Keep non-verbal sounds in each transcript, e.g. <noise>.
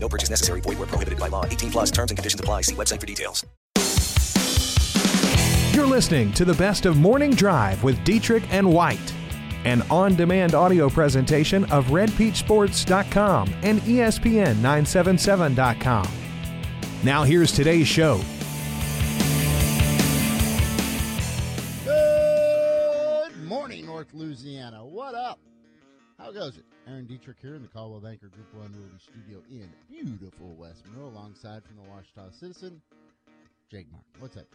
No purchase necessary. Void where prohibited by law. 18 plus terms and conditions apply. See website for details. You're listening to the best of Morning Drive with Dietrich and White, an on demand audio presentation of RedPeachSports.com and E ESPN 977.com. Now, here's today's show. Good morning, North Louisiana. What up? How goes it? Aaron Dietrich here in the Coldwell Banker Group 1 Realty Studio in beautiful West Monroe, alongside from the Ouachita Citizen, Jake Martin. What's up?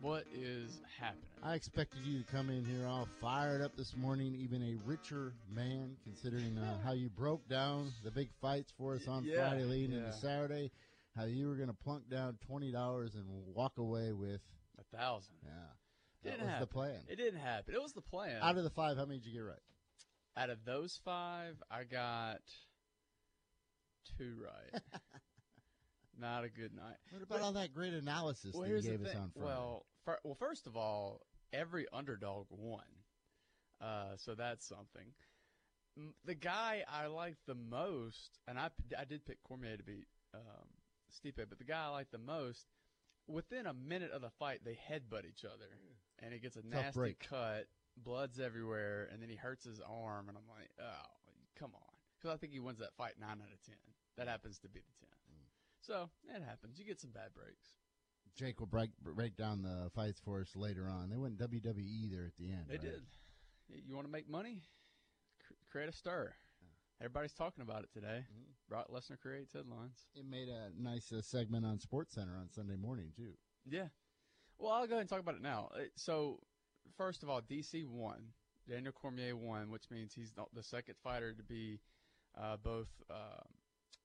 What is happening? I expected you to come in here all fired up this morning, even a richer man, considering uh, how you broke down the big fights for us on Yeah, Friday leading yeah. into Saturday, how you were going to plunk down $20 and walk away with, A thousand. yeah, that Didn't was happen. the plan. It didn't happen. It was the plan. Out of the five, how many did you get right? Out of those five, I got two right. <laughs> Not a good night. What about But- all that great analysis Well, that you gave us on Friday? Well, fir- well, first of all, every underdog won, uh, so that's something. The guy I liked the most, and I, I did pick Cormier to beat um, Stipe, but the guy I liked the most, within a minute of the fight, they headbutt each other, and it gets a nasty break. cut, blood's everywhere, and then he hurts his arm, and I'm like, oh, come on, because I think he wins that fight nine out of ten. That happens to be the ten. So it happens. You get some bad breaks. Jake will break break down the fights for us later on. They went WWE there at the end. They right? did. You want to make money? Create a stir. Everybody's talking about it today. Mm-hmm. Brock Lesnar creates headlines. It made a nice uh, segment on Sports Center on Sunday morning too. Yeah. Well, I'll go ahead and talk about it now. Uh, So, first of all, DC won. Daniel Cormier won, which means he's the- second fighter to be uh, both uh,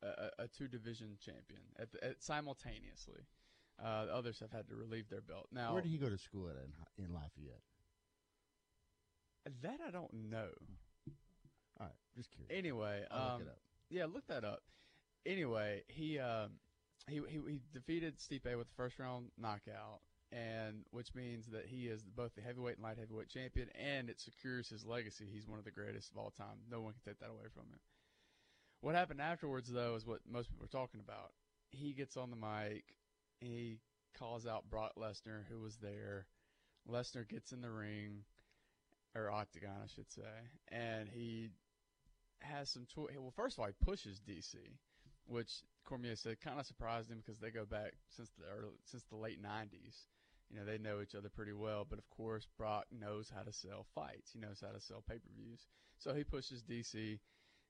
a, a- two division champion at at, simultaneously. Uh, others have had to relieve their belt. Now, Where did he go to school at in, in Lafayette? that I don't know. All right, just curious. Anyway, um, look it up. Yeah, look that up. Anyway, he um, he, he he defeated Stipe with the first round knockout, and which means that he is both the heavyweight and light heavyweight champion, and it secures his legacy. He's one of the greatest of all time. No one can take that away from him. What happened afterwards, though, is what most people are talking about. He gets on the mic, he calls out Brock Lesnar, who was there. Lesnar gets in the ring, or octagon, I should say, and he has some. Well, first of all, he pushes DC, which Cormier said kind of surprised him because they go back since the early, since the late '90s. You know, they know each other pretty well. But of course, Brock knows how to sell fights. He knows how to sell pay-per-views. So he pushes DC,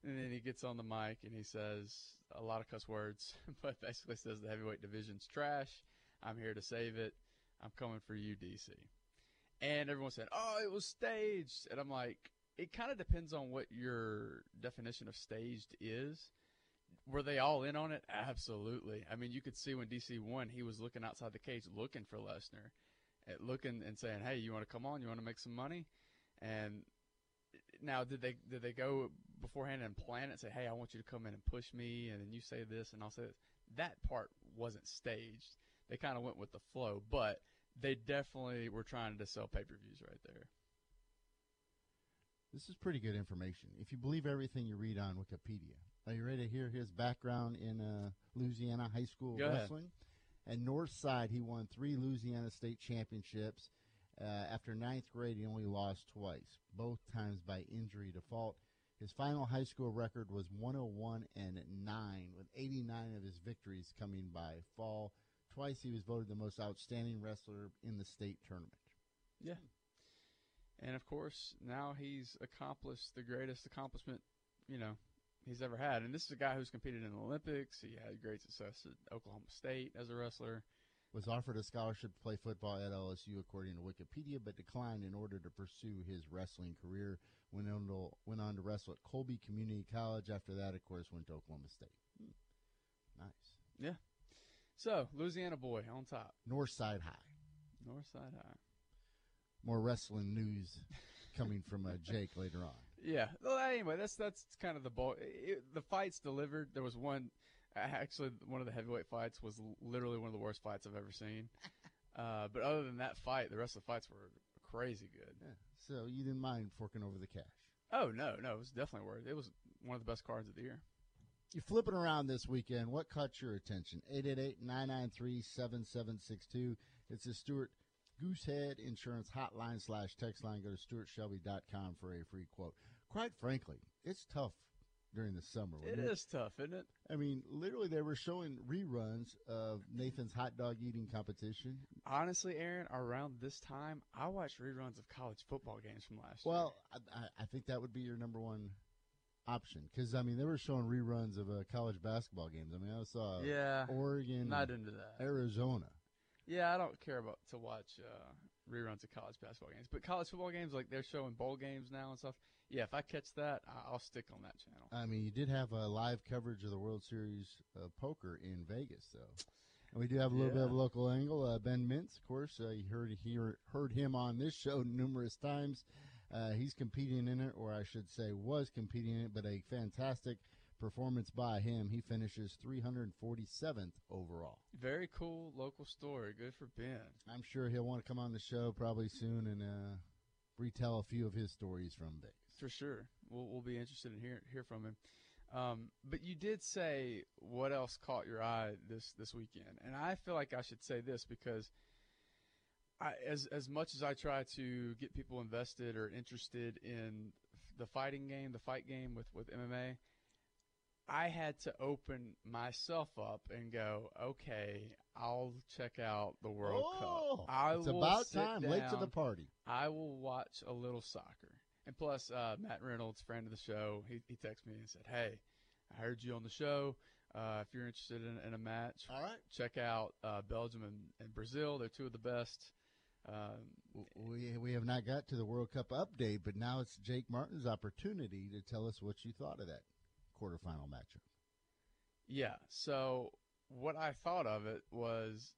and then he gets on the mic and he says a lot of cuss words, <laughs> but basically says the heavyweight division's trash. I'm here to save it. I'm coming for you, DC. And everyone said, "Oh, it was staged," and I'm like, it kind of depends on what your definition of staged is. Were they all in on it? Absolutely. I mean, you could see when DC won, he was looking outside the cage, looking for Lesnar, looking and saying, "Hey, you want to come on? You want to make some money?" And now, did they did they go beforehand and plan it? And Say, "Hey, I want you to come in and push me, and then you say this, and I'll say this." That part wasn't staged. They kind of went with the flow, but they definitely were trying to sell pay per views right there. This is pretty good information. If you believe everything you read on Wikipedia, are you ready to hear his background in uh, Louisiana high school Go ahead. wrestling? At North Side, he won three Louisiana state championships. Uh, after ninth grade, he only lost twice, both times by injury default. His final high school record was 101 and 9, with 89 of his victories coming by fall. Twice he was voted the most outstanding wrestler in the state tournament. Yeah. And of course, now he's accomplished the greatest accomplishment, you know, he's ever had. And this is a guy who's competed in the Olympics. He had great success at Oklahoma State as a wrestler. was offered a scholarship to play football at LSU, according to Wikipedia, but declined in order to pursue his wrestling career. Went on to, went on to wrestle at Colby Community College. After that, of course, went to Oklahoma State. Hmm. Nice. Yeah. So Louisiana boy on top, North Side High. North Side High. More wrestling news coming from uh, Jake later on. Yeah. Well, anyway, that's that's kind of the ball. It, the fights delivered. There was one. Actually, one of the heavyweight fights was literally one of the worst fights I've ever seen. <laughs> Uh, but other than that fight, the rest of the fights were crazy good. Yeah. So you didn't mind forking over the cash. Oh no, no, it was definitely worth. it. It was one of the best cards of the year. You're flipping around this weekend. What caught your attention? 888-993-7762. It's the Stuart Goosehead Insurance Hotline slash text line. Go to stuartshelby.com for a free quote. Quite frankly, it's tough during the summer. It wasn't tough, isn't it? I mean, literally, they were showing reruns of Nathan's hot dog eating competition. Honestly, Aaron, around this time, I watched reruns of college football games from last Well, I, I- I think that would be your number one option because I mean they were showing reruns of uh, college basketball games. I mean, I saw. Yeah, Oregon, not into that. Arizona. Yeah, I don't care about to watch uh, reruns of college basketball games, but college football games, like they're showing bowl games now and stuff. Yeah, if I catch that, I'll stick on that channel. I mean, you did have a live coverage of the World Series uh, poker in Vegas, though. And we do have a little bit of a local angle. Uh, ben Mintz, of course, uh, you heard hear, heard him on this show <laughs> numerous times. Uh, he's competing in it, or I should say, was competing in it, but a fantastic performance by him. He finishes 347th overall. Very cool local story. Good for Ben. I'm sure he'll want to come on the show probably soon and uh, retell a few of his stories from Vegas. For sure, we'll we'll be interested in hear hear from him. Um, but you did say what else caught your eye this this weekend, and I feel like I should say this because I, as as much as I try to get people invested or interested in the fighting game, the fight game with with MMA, I had to open myself up and go, okay, I'll check out the World oh, Cup. I it's will about time. Late to the party. I will watch a little soccer. And plus, uh, Matt Reynolds, friend of the show, he, he texted me and said, Hey, I heard you on the show. Uh, if you're interested in, in a match, All right. check out uh, Belgium and, and Brazil. They're two of the best. Um, We we have not got to the World Cup update, but now it's Jake Martin's opportunity to tell us what you thought of that quarterfinal matchup. yeah. So, what I thought of it was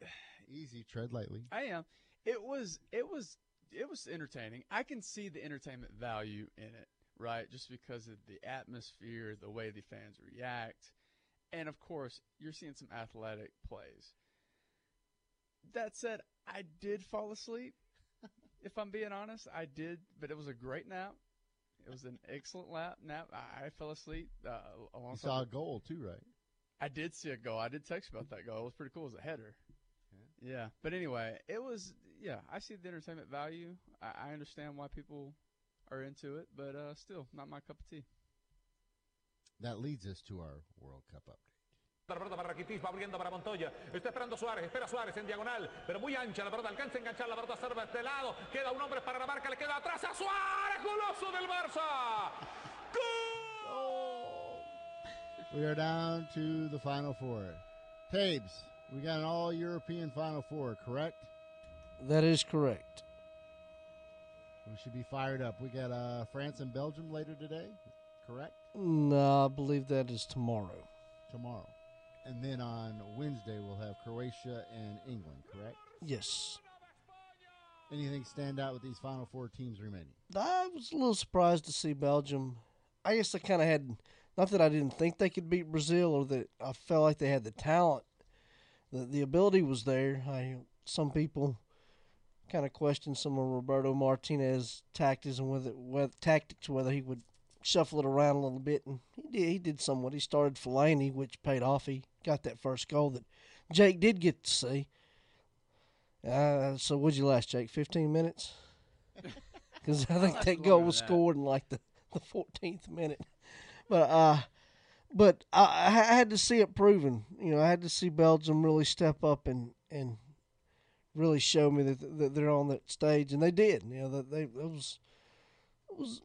<sighs> Easy, tread lightly. I am. It was it was it was entertaining. I can see the entertainment value in it, right? Just because of the atmosphere, the way the fans react, and of course, you're seeing some athletic plays. That said, I did fall asleep. if I'm being honest, I did, but it was a great nap. It was an excellent lap nap. I, I fell asleep uh, You saw a goal too, right? I did see a goal. I did text about that goal. It was pretty cool. It was a header. Yeah. But anyway, it was, yeah, I see the entertainment value. I, I understand why people are into it, but uh, still, not my cup of tea. That leads us to our World Cup update. La pelota para Rakitic, va abriendo para Montoya. Está esperando Suárez, espera Suárez en diagonal, pero muy ancha la pelota, alcanza a enganchar la pelota, serve a este lado. Queda un hombre para la marca, le queda atrás a Suárez, goloso del Barça. ¡Gol! We are down to the Final Four. Tabes, we got an all European Final Four, correct? That is correct. We should be fired up. We got uh, France and Belgium later today, correct? No, I believe that is tomorrow. Tomorrow. And then on Wednesday, we'll have Croatia and England, correct? Yes. Anything stand out with these Final Four teams remaining? I was a little surprised to see Belgium. I guess I kind of had, not that I didn't think they could beat Brazil or that I felt like they had the talent. The, the ability was there. I Some people kind of questioned some of Roberto Martinez tactics and whether, whether tactics whether he would shuffle it around a little bit, and he did. He did somewhat. He started Fellaini, which paid off. He got that first goal that Jake did get to see. Uh, so what'd you last, Jake? Fifteen minutes? <laughs> Because I think that goal was that. scored in like the the fourteenth minute. But uh, but I, I had to see it proven. You know, I had to see Belgium really step up and and really show me that, that they're on that stage, and they did. You know, that they it was it was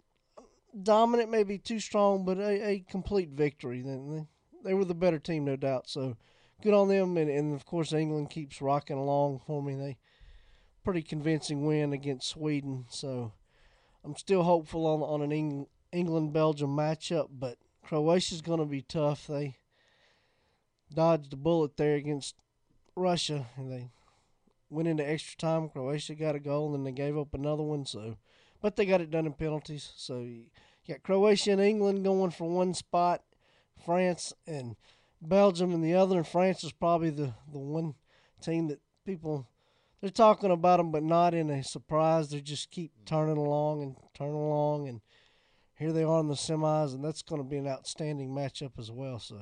dominant, maybe too strong, but a, a complete victory. They, they, were the better team, no doubt. So good on them, and, and of course England keeps rocking along for me. They pretty convincing win against Sweden, so I'm still hopeful on on an Eng, England Belgium matchup, but Croatia's going to be tough. They dodged a bullet there against Russia, and they went into extra time. Croatia got a goal, and then they gave up another one. So, but they got it done in penalties. So you got Croatia and England going for one spot, France and Belgium and the other. And France is probably the the one team that people they're talking about them, but not in a surprise. They just keep turning along and turning along, and here they are in the semis, and that's going to be an outstanding matchup as well. So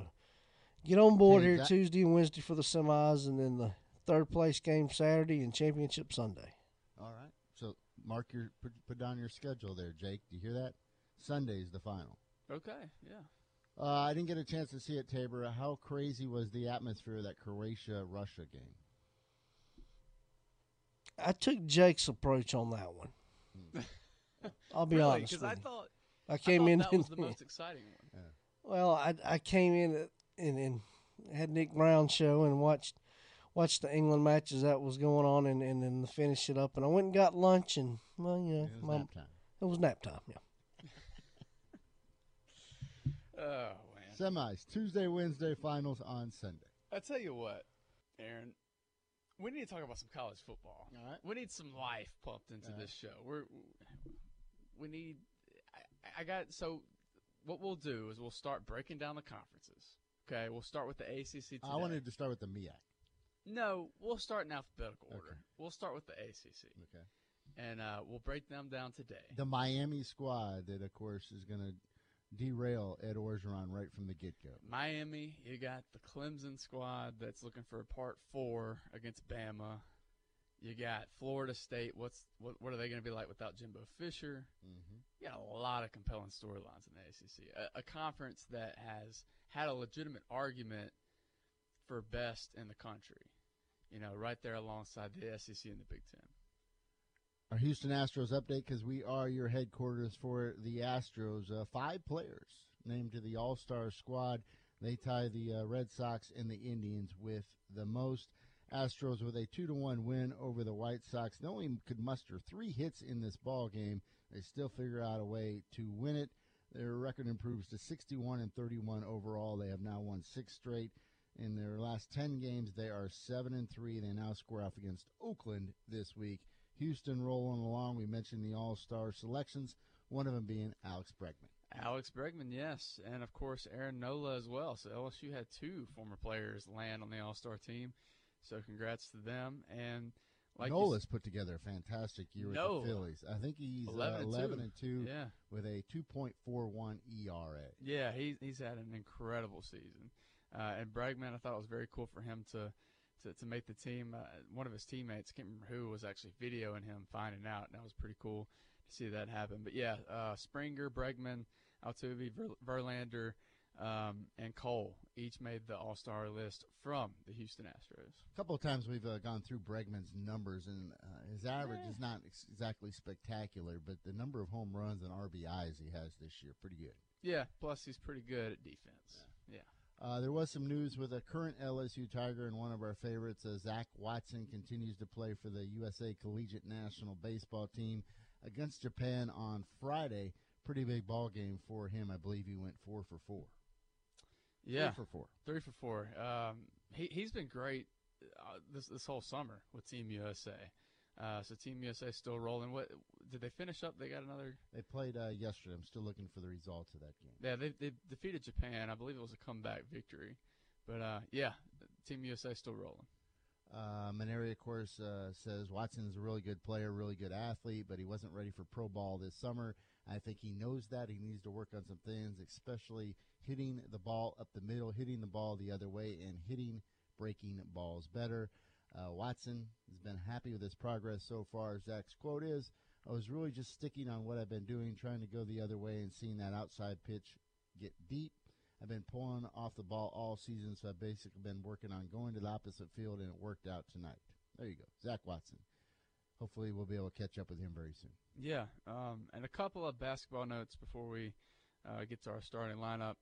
get on board here Tuesday and Wednesday for the semis, and then the third place game Saturday and championship Sunday. All right. So mark your put, put down your schedule there, Jake. Do you hear that? Sunday's the final. Okay, yeah. Uh, I didn't get a chance to see it, Tabor. How crazy was the atmosphere of that Croatia Russia game? I took Jake's approach on that one. <laughs> I'll be really? honest. Because I thought I came I in. that was the most <laughs> exciting one. Well, I I came in and, and had Nick Brown show and watched watched the England matches that was going on and and then finish it up and I went and got lunch and well you know It was my, nap time. it was nap time yeah <laughs> Oh man. Semis Tuesday, Wednesday, finals on Sunday. I tell you what, Aaron, we need to talk about some college football. All right. We need some life pumped into All right. this show. We're we need. I, I got so. What we'll do is we'll start breaking down the conferences. Okay, we'll start with the ACC today. I wanted to start with the MIAC. No, we'll start in alphabetical Okay. order. We'll start with the ACC, Okay. and uh, we'll break them down today. The Miami squad that, of course, is going to derail Ed Orgeron right from the get go. Miami, you got the Clemson squad that's looking for a part four against Bama. You got Florida State. What's what? What are they going to be like without Jimbo Fisher? Mm-hmm. You got a lot of compelling storylines in the ACC, a, a conference that has had a legitimate argument for best in the country. You know, right there alongside the SEC and the Big Ten. Our Houston Astros update because we are your headquarters for the Astros. Uh, five players named to the All Star squad. They tie the uh, Red Sox and the Indians with the most. Astros with a two to one win over the White Sox. They only could muster three hits in this ball game. They still figure out a way to win it. Their record improves to 61 and 31 overall. They have now won six straight. In their last 10 games, they are 7 and 3. They now square off against Oakland this week. Houston rolling along. We mentioned the All Star selections, one of them being Alex Bregman. Alex Bregman, yes, and of course Aaron Nola as well. So LSU had two former players land on the All Star team. So congrats to them. And like Nola's put together a fantastic year with the Phillies. I think he's 11 uh, and 11 2. and 2 yeah, with a 2.41 ERA. yeah, he's he's had an incredible season. Uh, and Bregman, I thought it was very cool for him to. To, to make the team, uh, one of his teammates, can't remember who, was actually videoing him finding out, and that was pretty cool to see that happen. But yeah, uh, Springer, Bregman, Altuve, Ver- Verlander, um, and Cole each made the All Star list from the Houston Astros. A couple of times we've uh, gone through Bregman's numbers, and uh, his average is not ex- exactly spectacular, but the number of home runs and RBIs he has this year, pretty good. Yeah, plus he's pretty good at defense. Yeah. Uh, there was some news with a current LSU Tiger and one of our favorites, uh, Zach Watson, continues to play for the USA Collegiate National Baseball Team against Japan on Friday. Pretty big ball game for him. I believe he went four for four. Yeah. Three for four. Three for four. Um, he he's been great uh, this this whole summer with Team USA. Uh, so Team USA still rolling. What did they finish up? They got another. They played uh, yesterday. I'm still looking for the results of that game. Yeah, they they defeated Japan. I believe it was a comeback victory. But uh, yeah, Team USA still rolling. Uh, Mainieri, of course, uh, says Watson's a really good player, really good athlete, but he wasn't ready for pro ball this summer. I think he knows that. He needs to work on some things, especially hitting the ball up the middle, hitting the ball the other way, and hitting breaking balls better. Uh, Watson has been happy with his progress so far. Zach's quote is, I was really just sticking on what I've been doing, trying to go the other way and seeing that outside pitch get deep. I've been pulling off the ball all season, so I've basically been working on going to the opposite field, and it worked out tonight. There you go, Zach Watson. Hopefully, we'll be able to catch up with him very soon. Yeah, um, and a couple of basketball notes before we uh, get to our starting lineup.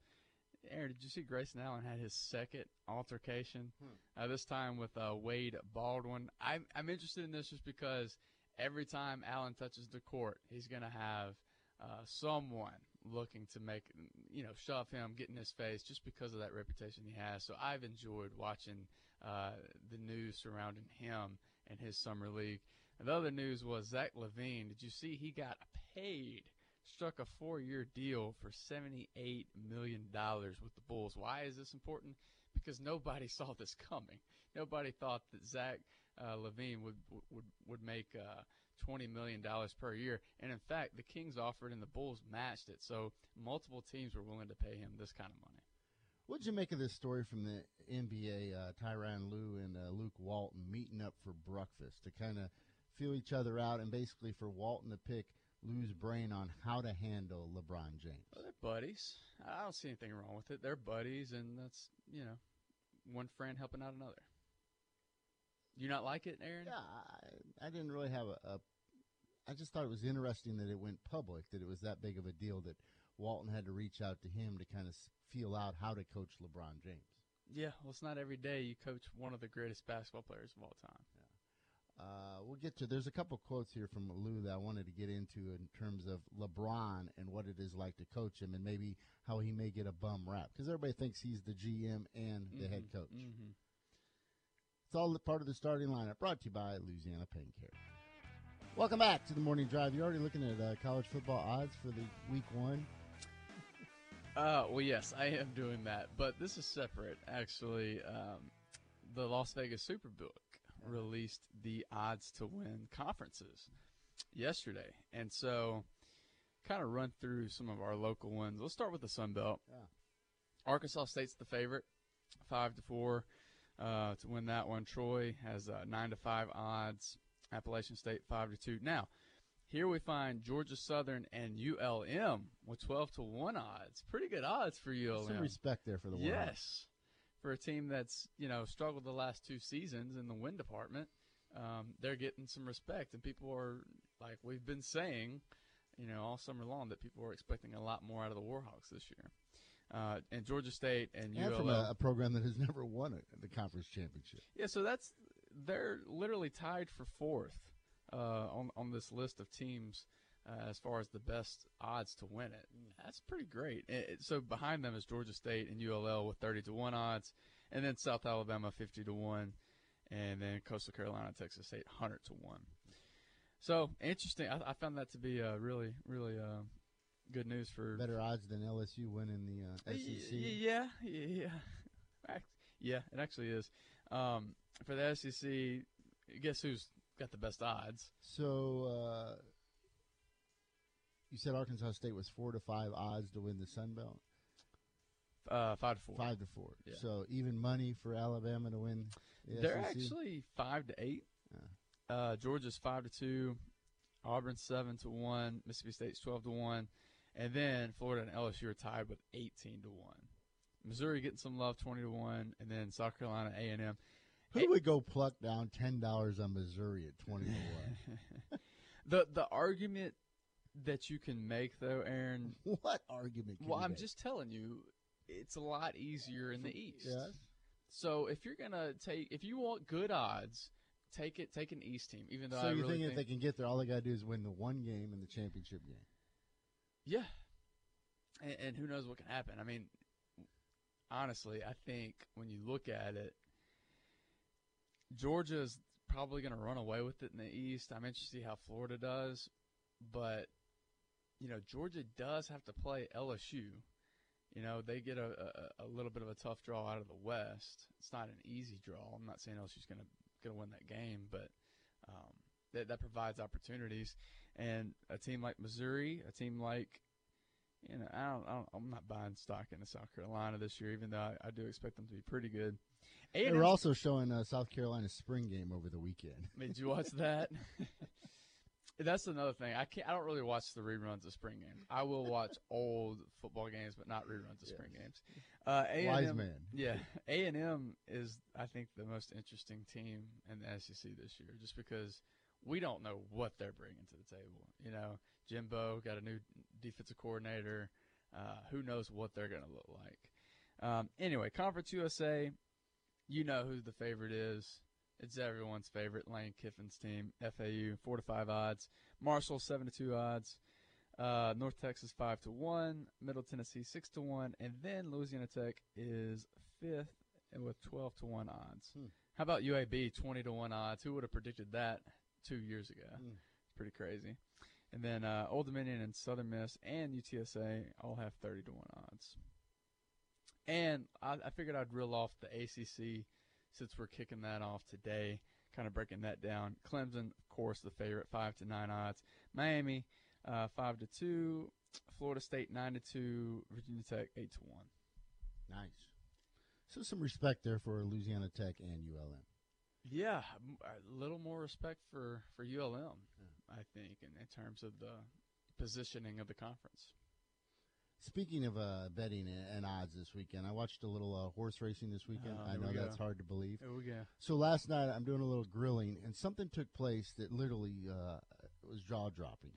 Aaron, did you see Grayson Allen had his second altercation? Uh, this time with uh, Wade Baldwin. I'm I'm interested in this just because every time Allen touches the court, he's going to have uh, someone looking to make you know shove him, get in his face, just because of that reputation he has. So I've enjoyed watching uh, the news surrounding him and his summer league. And the other news was Zach LaVine. Did you see he got paid? Struck a four-year deal for seventy-eight million dollars with the Bulls. Why is this important? Because nobody <laughs> saw this coming. Nobody thought that Zach uh, LaVine would would would make uh, twenty million dollars per year, and in fact, the Kings offered and the Bulls matched it. So multiple teams were willing to pay him this kind of money. What'd you make of this story from the NBA? Uh, Tyronn Lue and uh, Luke Walton meeting up for breakfast to kind of feel each other out, and basically for Walton to pick Lue's brain on how to handle LeBron James. Well, they're buddies. I don't see anything wrong with it. They're buddies, and that's you know, one friend helping out another. You not like it, Aaron? Yeah, I, I didn't really have a, a. I just thought it was interesting that it went public, that it was that big of a deal that Walton had to reach out to him to kind of feel out how to coach LeBron James. Yeah, well, it's not every day you coach one of the greatest basketball players of all time. Uh, we'll get to. There's a couple quotes here from Lue that I wanted to get into in terms of LeBron and what it is like to coach him, and maybe how he may get a bum rap because everybody thinks he's the GM and the mm-hmm. head coach. Mm-hmm. It's all part of the starting lineup. Brought to you by Louisiana Pain Care. Welcome back to the morning drive. You're already looking at uh, college football odds for the week one. Uh, well, yes, I am doing that, but this is separate. Actually, um, the Las Vegas Superbook released the odds to win conferences yesterday, and so kind of run through some of our local ones. Let's start with the Sun Belt. Yeah. Arkansas State's the favorite, five to four uh, to win that one. Troy has uh, nine to five odds. Appalachian State five to two. Now, here we find Georgia Southern and ULM with twelve to one odds. Pretty good odds for ULM. Some respect there for the yes, for a team that's you know struggled the last two seasons in the win department. Um, they're getting some respect, and people are like we've been saying, you know, all summer long that people are expecting a lot more out of the Warhawks this year uh, and Georgia State and, and from a, a, program that has never won a, the conference championship. Yeah, so that's they're literally tied for fourth uh, on on this list of teams uh, as far as the best odds to win it. That's pretty great. It, so behind them is Georgia State and ULL with thirty to one odds, and then South Alabama fifty to one, and then Coastal Carolina, Texas State hundred to one. So interesting. I, I found that to be a really, really uh, good news for better odds than LSU winning the uh, SEC. Yeah, yeah, yeah. It actually is. Um, for the SEC, guess who's got the best odds? So uh, you said Arkansas State was four to five odds to win the Sun Belt. Uh, five to four. Five to four. Yeah. So even money for Alabama to win. The They're SEC? actually five to eight. Uh, Georgia's five to two. Auburn seven to one. Mississippi State's twelve to one. And then Florida and LSU are tied with 18 to 1. Missouri getting some love 20 to 1 and then South Carolina A&M. Who would go pluck down $10 on Missouri at 20 to 1? <laughs> the the argument that you can make though, Aaron, <laughs> what argument Well, I'm make? just telling you it's a lot easier in the East. Yes. So if you're going to take if you want good odds, take it take an East team even though So I you really think, think if they can get there, all they got to do is win the one game in the championship game? Yeah. And, and who knows what can happen. I mean, honestly, I think when you look at it, Georgia's probably going to run away with it in the East. I'm interested to see how Florida does. But, you know, Georgia does have to play LSU. You know, they get a, a, a little bit of a tough draw out of the West. It's not an easy draw. I'm not saying LSU's going to going to win that game, but um, that that provides opportunities. And a team like Missouri, a team like you know, I don't, I don't I'm not buying stock into South Carolina this year, even though I, I do expect them to be pretty good. They were also showing uh, South Carolina's spring game over the weekend. Did you watch that? <laughs> That's another thing. I can't. I don't really watch the reruns of spring games. I will watch <laughs> old football games, but not reruns of spring games. Uh, A&M, Wise man. Yeah, A and M is, I think, the most interesting team in the SEC this year, just because we don't know what they're bringing to the table. You know, Jimbo got a new defensive coordinator. Uh, who knows what they're going to look like? Um, anyway, Conference USA, you know who the favorite is. It's everyone's favorite, Lane Kiffin's team, FAU, four to five odds. Marshall, seven to two odds. Uh, North Texas five to one, Middle Tennessee six to one, and then Louisiana Tech is fifth and with twelve to one odds. Hmm. How about UAB twenty to one odds? Who would have predicted that two years ago? Hmm. Pretty crazy. And then uh, Old Dominion and Southern Miss and UTSA all have thirty to one odds. And I, I figured I'd reel off the ACC since we're kicking that off today, kind of breaking that down. Clemson, of course, the favorite, five to nine odds. Miami, uh, five to two. Florida State, nine to two. Virginia Tech, eight to one. Nice. So some respect there for Louisiana Tech and ULM. Yeah, a little more respect for for ULM, I think, in, in terms of the positioning of the conference. Speaking of uh, betting and odds this weekend, I watched a little uh, horse racing this weekend. Oh, I know we that's hard to believe. Here we go. So last night I'm doing a little grilling, and something took place that literally uh, was jaw dropping.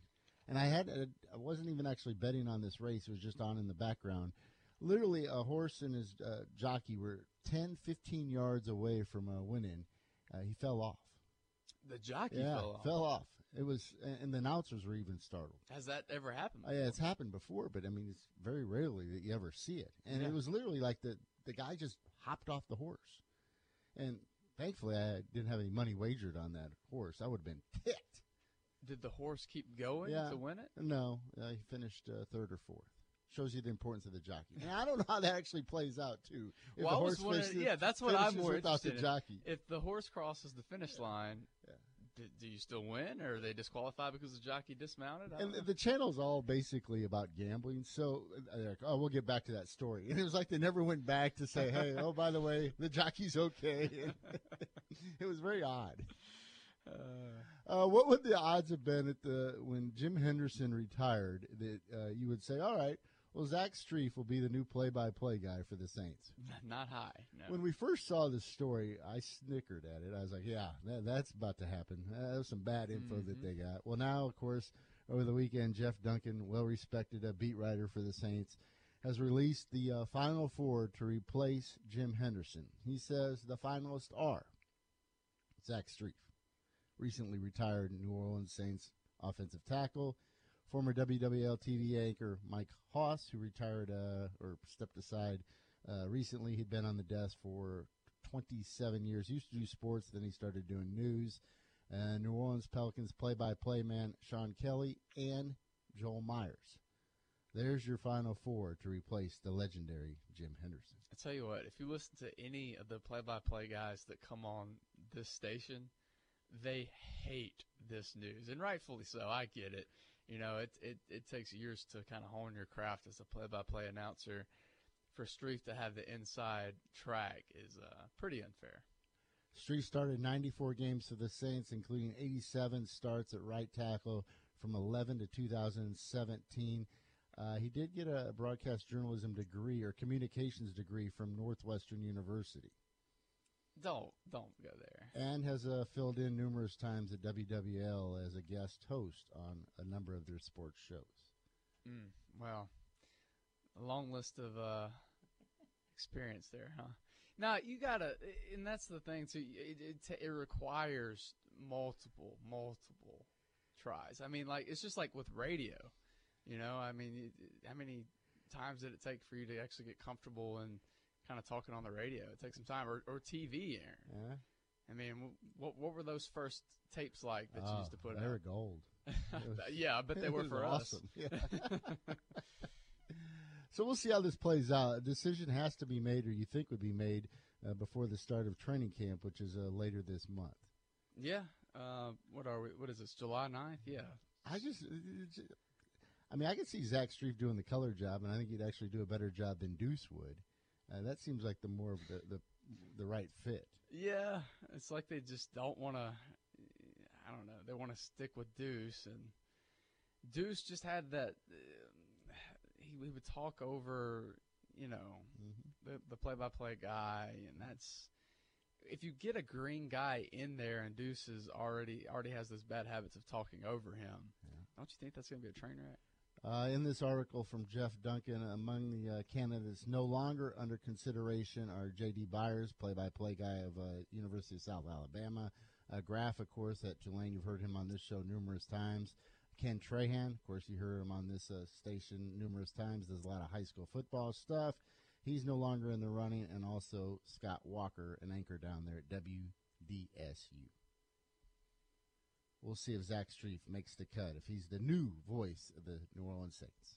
And I had a, I wasn't even actually betting on this race; it was just on in the background. Literally, a horse and his uh, jockey were 10, 15 yards away from uh, winning. Uh, he fell off. The jockey yeah, fell off. fell off. It was, and- the announcers were even startled. Has that ever happened? Oh, yeah, it's happened before, but I mean, it's very rarely that you ever see it. And Yeah. it was literally like the the guy just hopped off the horse, and thankfully I didn't have any money wagered on that horse. I would have been ticked. Did the horse keep going Yeah. to win it? No, uh, he finished uh, third or fourth. Shows you the importance of the jockey. And I don't know how that actually plays out too. If Well, the I was horse wondering- finishes- yeah, that's what I'm more without the in. jockey. If the horse crosses the finish line. Do, do you still win, or are they disqualified because the jockey dismounted? And know. the, the channel's all basically about gambling. So, uh, like, oh, we'll get back to that story. And <laughs> it was like they never went back to say, hey, oh, by the way, the jockey's okay. <laughs> it was very odd. Uh, what would the odds have been at the when Jim Henderson retired that uh, you would say, all right, well, Zach Strief will be the new play-by-play guy for the Saints? <laughs> Not high. No. When we first saw this story, I snickered at it. I was like, yeah, that, that's about to happen. That was some bad info that they got. Well, now, of course, over the weekend, Jeff Duncan, well respected uh, beat writer for the Saints, has released the uh, final four to replace Jim Henderson. He says the finalists are Zach Strief, recently retired New Orleans Saints offensive tackle, former WWL TV anchor Mike Hoss, who retired uh, or stepped aside uh, recently. He'd been on the desk for 27 years. Used to do sports, then he started doing news. Uh, New Orleans Pelicans play-by-play man Sean Kelly and Joel Myers. There's your final four to replace the legendary Jim Henderson. I tell you what, if you listen to any of the play-by-play guys that come on this station, they hate this news, and rightfully so. I get it. You know, it it, it takes years to kind of hone your craft as a play-by-play announcer. For Strief to have the inside track is uh, pretty unfair. Strief started 94 games for the Saints, including 87 starts at right tackle from 11 to 2017. Uh, he did get a broadcast journalism degree or communications degree from Northwestern University Don't don't go there. and has uh, filled in numerous times at WWL as a guest host on a number of their sports shows. Mm, well, a long list of uh, experience there, huh? Now you gotta, and that's the thing too. It it, it requires multiple, multiple tries. I mean, like it's just like with radio, you know. I mean, how many times did it take for you to actually get comfortable and kind of talking on the radio? It takes some time, or, or TV, Aaron. Yeah, I mean, what what were those first tapes like that you Oh, used to put on they out? were gold. <laughs> was- yeah, I bet they were <laughs> for awesome. us. Yeah. <laughs> So we'll see how this plays out. A decision has to be made, or you think would be made, uh, before the start of training camp, which is uh, later this month. Yeah. Uh, what are we? What is this? July 9th? Yeah. I just, I mean, I can see Zach Strief doing the color job, and I think he'd actually do a better job than Deuce would. That seems like the more of the, the the right fit. Yeah. It's like they just don't want to. I don't know. They want to stick with Deuce, and Deuce just had that. Uh, he, he would talk over, you know, the the play by play guy, and that's. If you get a green guy in there and Deuce is already already has those bad habits of talking over him, don't you think that's going to be a train wreck? Uh, in this article from Jeff Duncan, among the uh, candidates no longer under consideration are J.D. Byers, play-by-play guy of uh, University of South Alabama. Graff, of course, at Tulane. You've heard him on this show numerous times. Ken Trahan. Of course, you heard him on this uh, station numerous times. Does a lot of high school football stuff. He's no longer in the running, and also Scott Walker, an anchor down there at WDSU. We'll see if Zach Strief makes the cut, if he's the new voice of the New Orleans Saints.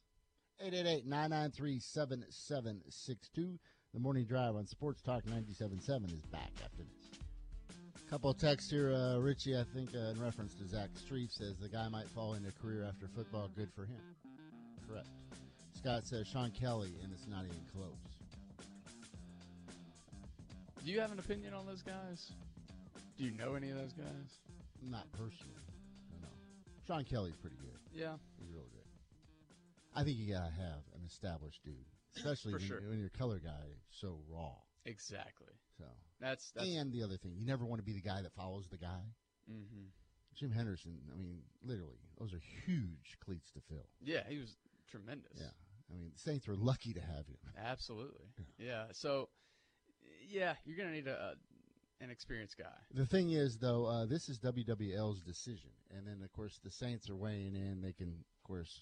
888 993 7762. The morning drive on Sports Talk 97.7 is back after this. Couple texts here, uh, Richie. I think uh, in reference to Zach Strief says the guy might fall into a career after football. Good for him. Correct. Scott says Sean Kelly, and it's not even close. Do you have an opinion on those guys? Do you know any of those guys? Not personally. No, no. Sean Kelly's pretty good. Yeah. He's real good. I think you gotta have an established dude, <clears throat> especially when, sure. when your color guy is so raw. Exactly. So, That's that's. and the other thing, you never want to be the guy that follows the guy. hmm Jim Henderson. I mean, literally, those are huge cleats to fill. Yeah, he was tremendous. Yeah. I mean, the Saints were lucky to have him. Absolutely. Yeah. So, yeah, you're gonna need a, a an experienced guy. The thing is, though, uh, this is WWL's decision, and then of course the Saints are weighing in. They can, of course,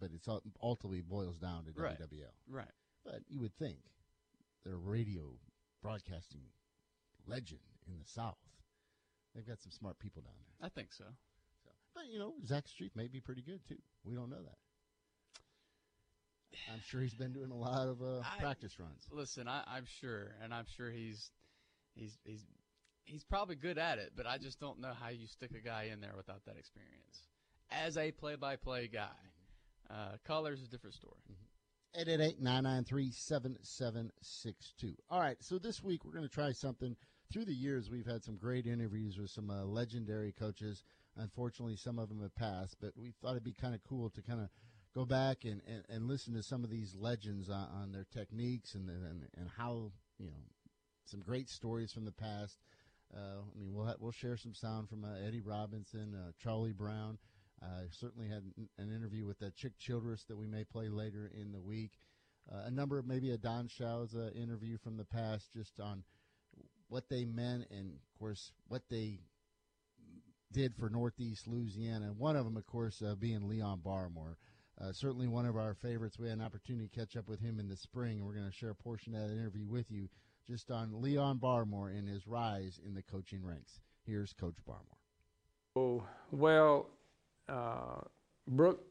but it's ultimately boils down to Right. WWL. Right. But you would think they're a radio broadcasting legend in the South. They've got some smart people down there. I think so. So, but you know, Zach Strief may be pretty good too. We don't know that. I'm sure he's been doing a lot of uh, I- practice runs. Listen, I, I'm sure, and I'm sure he's he's he's he's probably good at it, but I just don't know how you stick a guy in there without that experience. As a play-by-play guy, uh, colors is a different story. 888-993-7762. All right, so this week we're going to try something. Through the years, we've had some great interviews with some uh, legendary coaches. Unfortunately, some of them have passed, but we thought it'd be kind of cool to kind of go back and, and, and listen to some of these legends on, on their techniques and, and and how you know some great stories from the past. Uh, I mean, we'll ha- we'll share some sound from uh, Eddie Robinson, uh, Charlie Brown. I certainly had an interview with Chick Childress that we may play later in the week. Uh, a number of maybe a Don Schau's uh, interview from the past, just on what they meant and, of course, what they did for Northeast Louisiana. One of them, of course, uh, being Leon Barmore. Certainly one of our favorites. We had an opportunity to catch up with him in the spring, and we're going to share a portion of that interview with you just on Leon Barmore and his rise in the coaching ranks. Here's Coach Barmore. Oh, well, uh, Brooke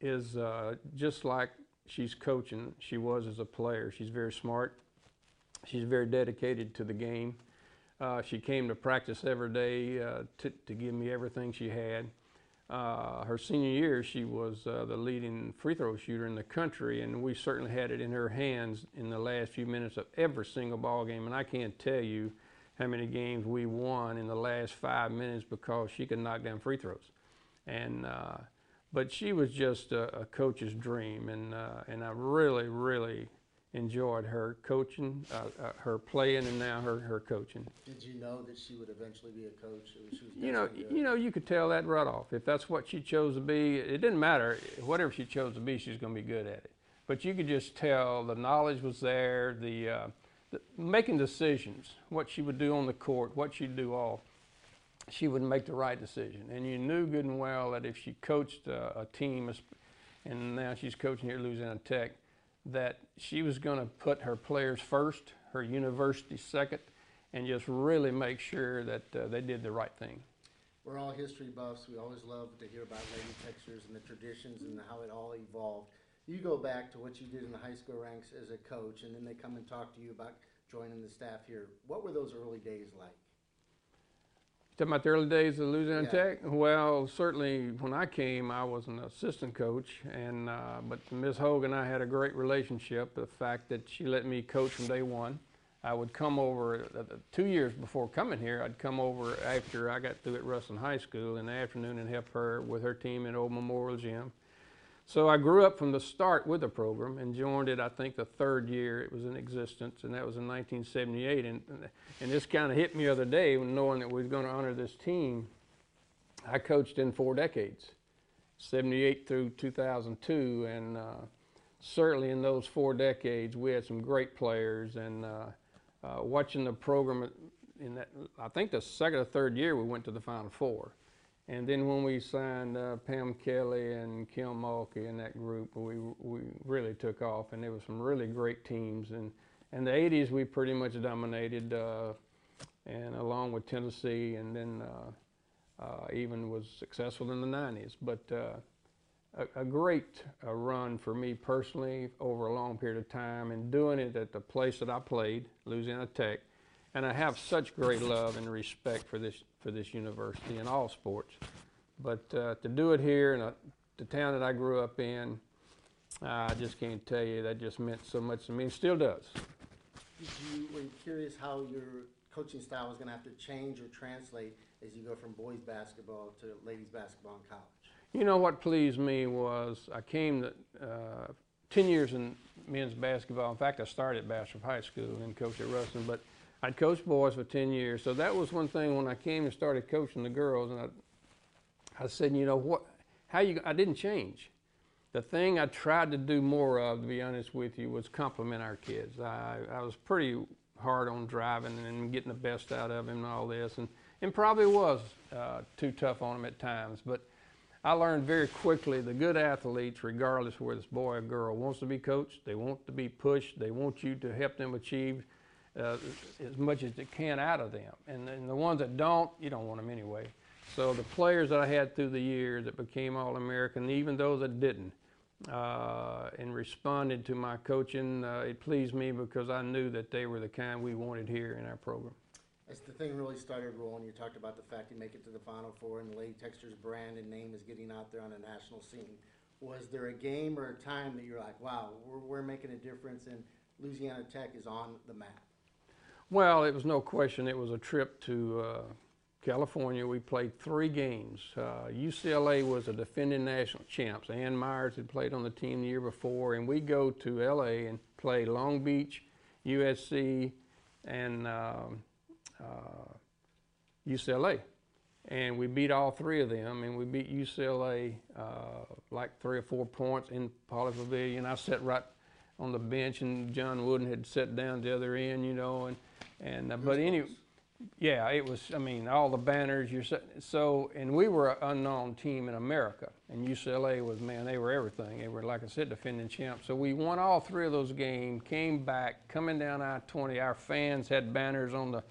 is uh, just like she's coaching, she was as a player. She's very smart. She's very dedicated to the game. Uh, she came to practice every day uh, to, to give me everything she had. Uh, her senior year, she was uh, the leading free throw shooter in the country, and we certainly had it in her hands in the last few minutes of every single ball game. And I can't tell you how many games we won in the last five minutes because she could knock down free throws. And uh, but she was just a, a coach's dream, and uh, and I really, really enjoyed her coaching, uh, uh, her playing, and now her her coaching. Did you know that she would eventually be a coach? She was You know, you know, you could tell that right off. If that's what she chose to be, it didn't matter. Whatever she chose to be, she's going to be good at it. But you could just tell the knowledge was there, the, uh, the making decisions, what she would do on the court, what she'd do off. She would make the right decision, and you knew good and well that if she coached a, a team, and now she's coaching here at Louisiana Tech, that she was going to put her players first, her university second, and just really make sure that uh, they did the right thing. We're all history buffs. We always love to hear about Lady Techsters and the traditions and how it all evolved. You go back to what you did in the high school ranks as a coach, and then they come and talk to you about joining the staff here. What were those early days like? Talking about the early days of Louisiana Yeah. Tech? Well, certainly when I came, I was an assistant coach, and uh, but Ms. Hogan and I had a great relationship. The fact that she let me coach from day one. I would come over uh, uh, two years before coming here. I'd come over after I got through at Ruston High School in the afternoon and help her with her team in Old Memorial Gym. So I grew up from the start with the program and joined it, I think, the third year it was in existence, and that was in 1978. And, and this kind of hit me the other day when knowing that we was going to honor this team. I coached in four decades, 78 through 2002, and uh, certainly in those four decades, we had some great players. And uh, uh, watching the program in that, I think the second or third year, we went to the Final Four. And then when we signed uh, Pam Kelly and Kim Mulkey in that group, we we really took off, and there were some really great teams. And in the 80s, we pretty much dominated, uh, and along with Tennessee, and then uh, uh even was successful in the 90s. But uh, a, a, great uh, run for me personally over a long period of time, and doing it at the place that I played, Louisiana Tech. And I have such great love and respect for this for this university in all sports. But uh, to do it here in a, the town that I grew up in, I just can't tell you. That just meant so much to me. It still does. Did you, were you curious how your coaching style was going to have to change or translate as you go from boys basketball to ladies basketball in college? You know what pleased me was I came to, uh, 10 years in men's basketball. In fact, I started at Bastrop High School and coached at Ruston, but I'd coached boys for 10 years. So that was one thing when I came and started coaching the girls. And I, I said, you know, what, how you, I didn't change. The thing I tried to do more of, to be honest with you, was compliment our kids. I, I was pretty hard on driving and getting the best out of them and all this, and, and probably was uh, too tough on them at times. But I learned very quickly the good athletes, regardless whether it's boy or girl, wants to be coached. They want to be pushed. They want you to help them achieve uh, as much as it can out of them. And, and the ones that don't, you don't want them anyway. So the players that I had through the years that became All-American, even those that didn't, uh, and responded to my coaching, uh, it pleased me because I knew that they were the kind we wanted here in our program. As the thing really started rolling, you talked about the fact you make it to the Final Four and Lady Techsters brand and name is getting out there on a national scene. Was there a game or a time that you're like, wow, we're, we're making a difference and Louisiana Tech is on the map? Well, it was no question. It was a trip to uh, California. We played three games. Uh, UCLA was a defending national champs. Ann Meyers had played on the team the year before, and we go to LA and play Long Beach, USC, and um, uh, UCLA. And we beat all three of them, and we beat UCLA uh, like three or four points in Pauley Pavilion. I sat right on the bench, and John Wooden had sat down the other end, you know, and and uh, but anyway, yeah, it was. I mean, all the banners. You're so, and we were an unknown team in America, and UCLA was man. They were everything. They were like I said, defending champs. So we won all three of those games. Came back, coming down I-20. Our fans had banners on the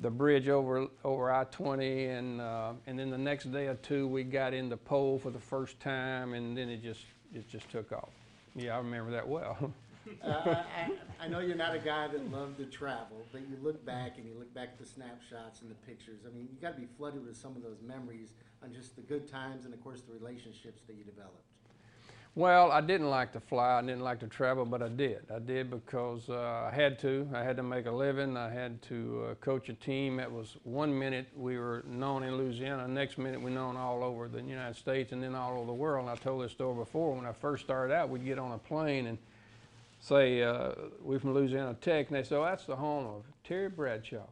the bridge over over I-20, and uh, and then the next day or two, we got in the pole for the first time, and then it just it just took off. Yeah, I remember that well. <laughs> uh, I, I, know you're not a guy that loved to travel, but you look back and you look back at the snapshots and the pictures. I mean, you got to be flooded with some of those memories on just the good times and, of course, the relationships that you developed. Well, I didn't like to fly. I didn't like to travel, but I did. I did because uh, I had to. I had to make a living. I had to uh, coach a team that was one minute we were known in Louisiana, next minute we known all over the United States and then all over the world. And I told this story before. When I first started out, we'd get on a plane and say, uh, we're from Louisiana Tech, and they say, oh, that's the home of Terry Bradshaw.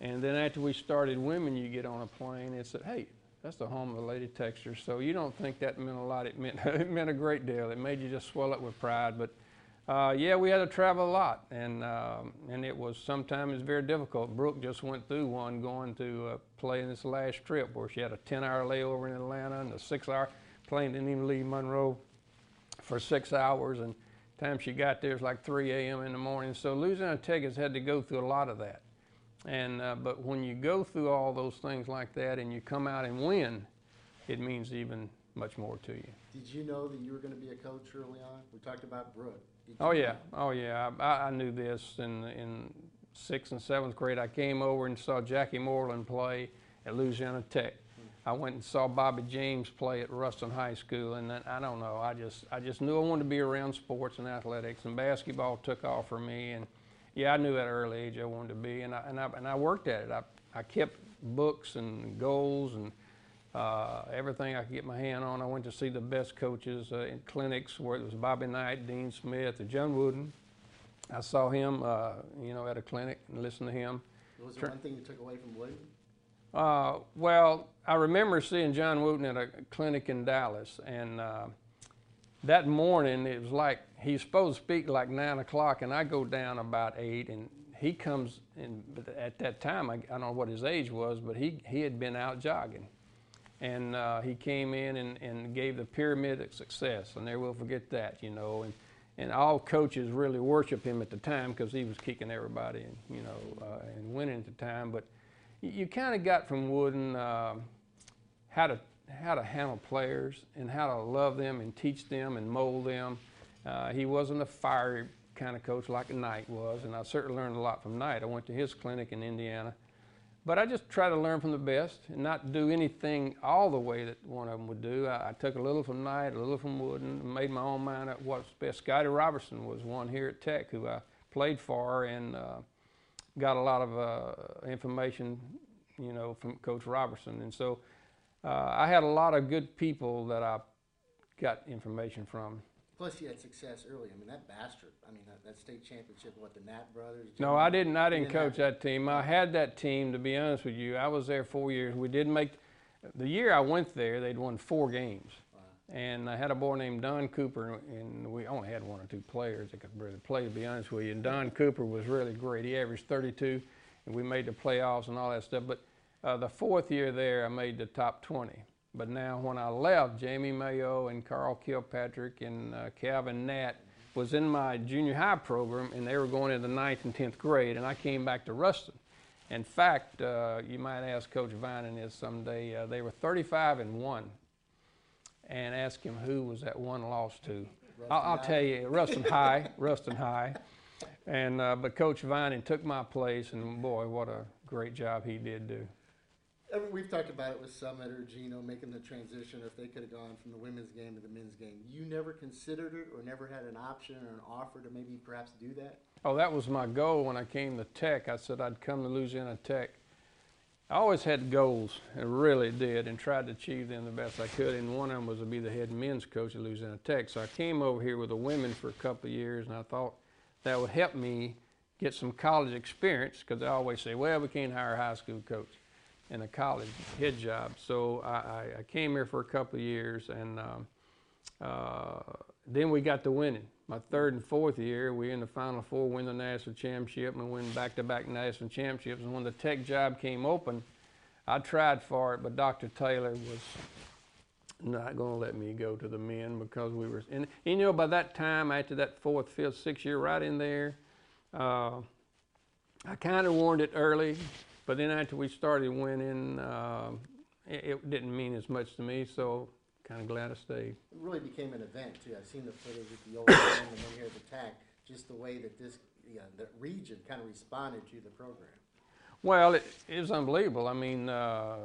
And then after we started women, you get on a plane, and said, hey, that's the home of the Lady Techsters. So you don't think that meant a lot. It meant, <laughs> it meant a great deal. It made you just swell up with pride. But uh, yeah, we had to travel a lot, and um, and it was sometimes very difficult. Brooke just went through one going to uh, play in this last trip where she had a 10-hour layover in Atlanta and a six-hour plane didn't even leave Monroe for six hours, and time she got there it was like 3 a.m. in the morning. So Louisiana Tech has had to go through a lot of that. And uh, but when you go through all those things like that and you come out and win, it means even much more to you. Did you know that you were going to be a coach early on? We talked about Brooke. Oh yeah, oh yeah. I, I, knew this in in sixth and seventh grade. I came over and saw Jackie Moreland play at Louisiana Tech. I went and saw Bobby James play at Ruston High School, and then, I don't know. I just I just knew I wanted to be around sports and athletics, and basketball took off for me. And yeah, I knew at an early age I wanted to be, and I and I, and I worked at it. I I kept books and goals and uh, everything I could get my hand on. I went to see the best coaches uh, in clinics where it was Bobby Knight, Dean Smith, or John Wooden. I saw him, uh, you know, at a clinic and listened to him. What was there one thing you took away from Wooden? Uh, well, I remember seeing John Wooden at a clinic in Dallas, and uh, that morning it was like he's supposed to speak like nine o'clock, and I go down about eight, and he comes in. At that time, I, I don't know what his age was, but he he had been out jogging, and uh, he came in and, and gave the pyramid of success. I never will forget that, you know. And, and all coaches really worship him at the time because he was kicking everybody and, you know, uh, and winning at the time. But you, kind of got from Wooden uh, how to how to handle players and how to love them and teach them and mold them. Uh, he wasn't a fiery kind of coach like Knight was, and I certainly learned a lot from Knight. I went to his clinic in Indiana. But I just try to learn from the best and not do anything all the way that one of them would do. I, I took a little from Knight, a little from Wooden, and made my own mind up what's best. Scotty Robertson was one here at Tech who I played for and uh, got a lot of uh, information, you know, from Coach Robertson. And so uh, I had a lot of good people that I got information from. Plus, you had success early. I mean, that Bastrop. I mean, that, that state championship, what, the Natt brothers? No, I didn't. I You didn't coach that team. I had that team, to be honest with you. I was there four years. We did make, the year I went there, they'd won four games. And I had a boy named Don Cooper, and we only had one or two players that could really play, to be honest with you. And Don Cooper was really great. He averaged 32, and we made the playoffs and all that stuff. But uh, the fourth year there, I made the top 20. But now, when I left, Jamie Mayo and Carl Kilpatrick and uh, Calvin Natt was in my junior high program, and they were going into the ninth and tenth grade, and I came back to Ruston. In fact, uh, you might ask Coach Vining this someday. Uh, they were 35 and one, and ask him who was that one lost to. I'll, I'll tell you, Ruston High, Ruston <laughs> High. And uh, but Coach Vining took my place, and boy, what a great job he did do. I mean, we've talked about it with Summitt or Gino making the transition. If they could have gone from the women's game to the men's game, you never considered it or never had an option or an offer to maybe perhaps do that. Oh, that was my goal when I came to Tech. I said I'd come to Louisiana Tech. I always had goals, and really did, and tried to achieve them the best I could. And one of them was to be the head men's coach at Louisiana Tech. So I came over here with the women for a couple of years, and I thought that would help me get some college experience because I always say, well, we can't hire a high school coach in a college head job. So I, I, I came here for a couple of years, and um, uh, then we got to winning. My third and fourth year, we in the Final Four, win the national championship, and win back-to-back national championships. And when the Tech job came open, I tried for it, but Dr. Taylor was not going to let me go to the men because we were. And you know, by that time, after that fourth, fifth, sixth year, right in there, uh, I kind of warned it early, but then after we started winning, uh, it, it didn't mean as much to me. So kind of glad I stayed. It really became an event too. I've seen the footage at the old gym and then here at the TAC. Just the way that this, yeah, the region kind of responded to the program. Well, it, it was unbelievable. I mean, uh,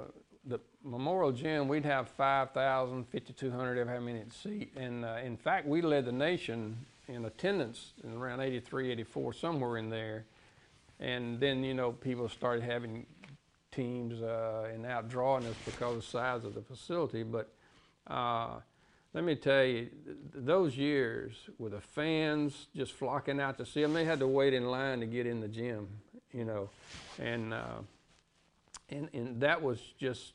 the Memorial Gym, we'd have 5,000, 5,200, ever how many seat. And uh, in fact, we led the nation in attendance in around 83, 84, somewhere in there. And then, you know, people started having teams uh, and outdrawing us because of the size of the facility. But uh, let me tell you, those years with the fans just flocking out to see them, they had to wait in line to get in the gym, you know, and uh, and and that was just,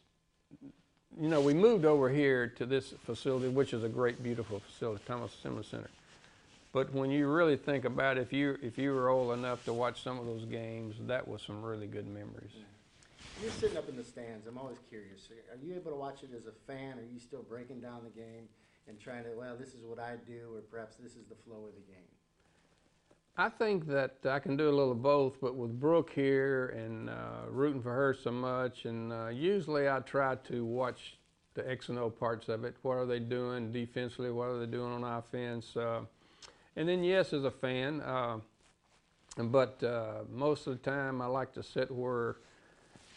you know, we moved over here to this facility, which is a great, beautiful facility, Thomas Assembly Center. But when you really think about it, if you if you were old enough to watch some of those games, that was some really good memories. You're sitting up in the stands. I'm always curious. Are you able to watch it as a fan? Are you still breaking down the game and trying to, well, this is what I do, or perhaps this is the flow of the game? I think that I can do a little of both, but with Brooke here and uh, rooting for her so much, and uh, usually I try to watch the X and O parts of it. What are they doing defensively? What are they doing on offense? Uh, and then, yes, as a fan, uh, but uh, most of the time I like to sit where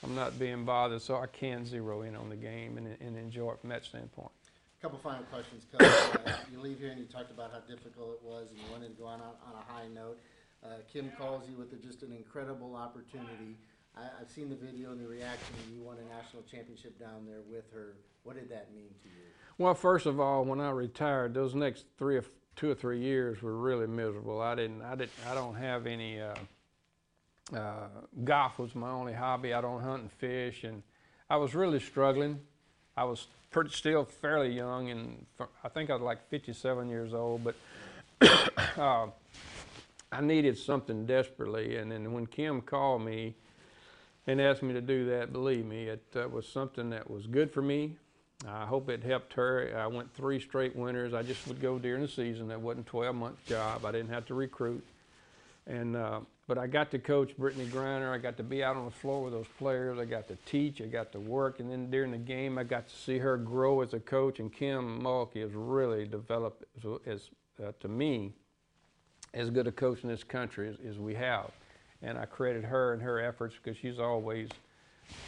I'm not being bothered, so I can zero in on the game and, and enjoy it from that standpoint. A couple final questions, Coach. Uh, you leave here and you talked about how difficult it was, and you wanted to go on on, a high note. Uh, Kim calls you with a, just an incredible opportunity. I, I've seen the video and the reaction. And you won a national championship down there with her. What did that mean to you? Well, first of all, when I retired, those next three or two or three years were really miserable. I didn't, I didn't, I don't have any. Uh, uh, golf was my only hobby. I don't hunt and fish, and I was really struggling. I was pretty, still fairly young, and I think I was like 57 years old, but <coughs> uh, I needed something desperately. And then when Kim called me and asked me to do that, believe me, it uh, was something that was good for me. I hope it helped her. I went three straight winters. I just would go during the season. That wasn't a 12 month job. I didn't have to recruit. And uh, but I got to coach Brittney Griner. I got to be out on the floor with those players. I got to teach. I got to work. And then during the game, I got to see her grow as a coach. And Kim Mulkey has really developed as, uh, to me as good a coach in this country as, as we have. And I credit her and her efforts because she's always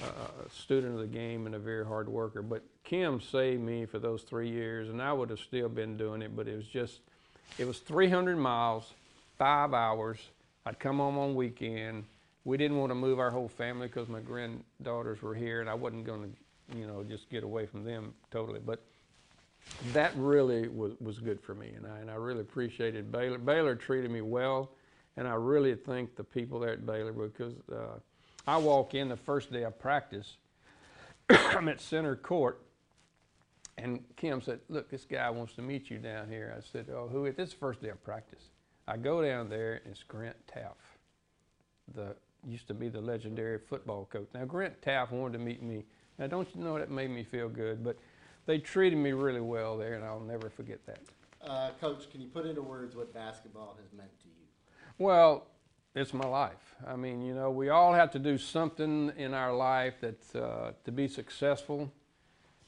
uh, a student of the game and a very hard worker. But Kim saved me for those three years, and I would have still been doing it. But it was just, it was 300 miles, five hours I'd come home on weekend. We didn't want to move our whole family because my granddaughters were here, and I wasn't going to, you know, just get away from them totally. But that really was, was good for me, and I, and I really appreciated Baylor. Baylor treated me well, and I really thank the people there at Baylor because uh, I walk in the first day of practice. <coughs> I'm at center court, and Kim said, "Look, this guy wants to meet you down here." I said, "Oh, who? This is the first day of practice." I go down there, and it's Grant Teaff, the used to be the legendary football coach. Now Grant Teaff wanted to meet me. Now don't you know that made me feel good, but they treated me really well there, and I'll never forget that. Uh, Coach, can you put into words what basketball has meant to you? Well, it's my life. I mean, you know, we all have to do something in our life that uh, to be successful.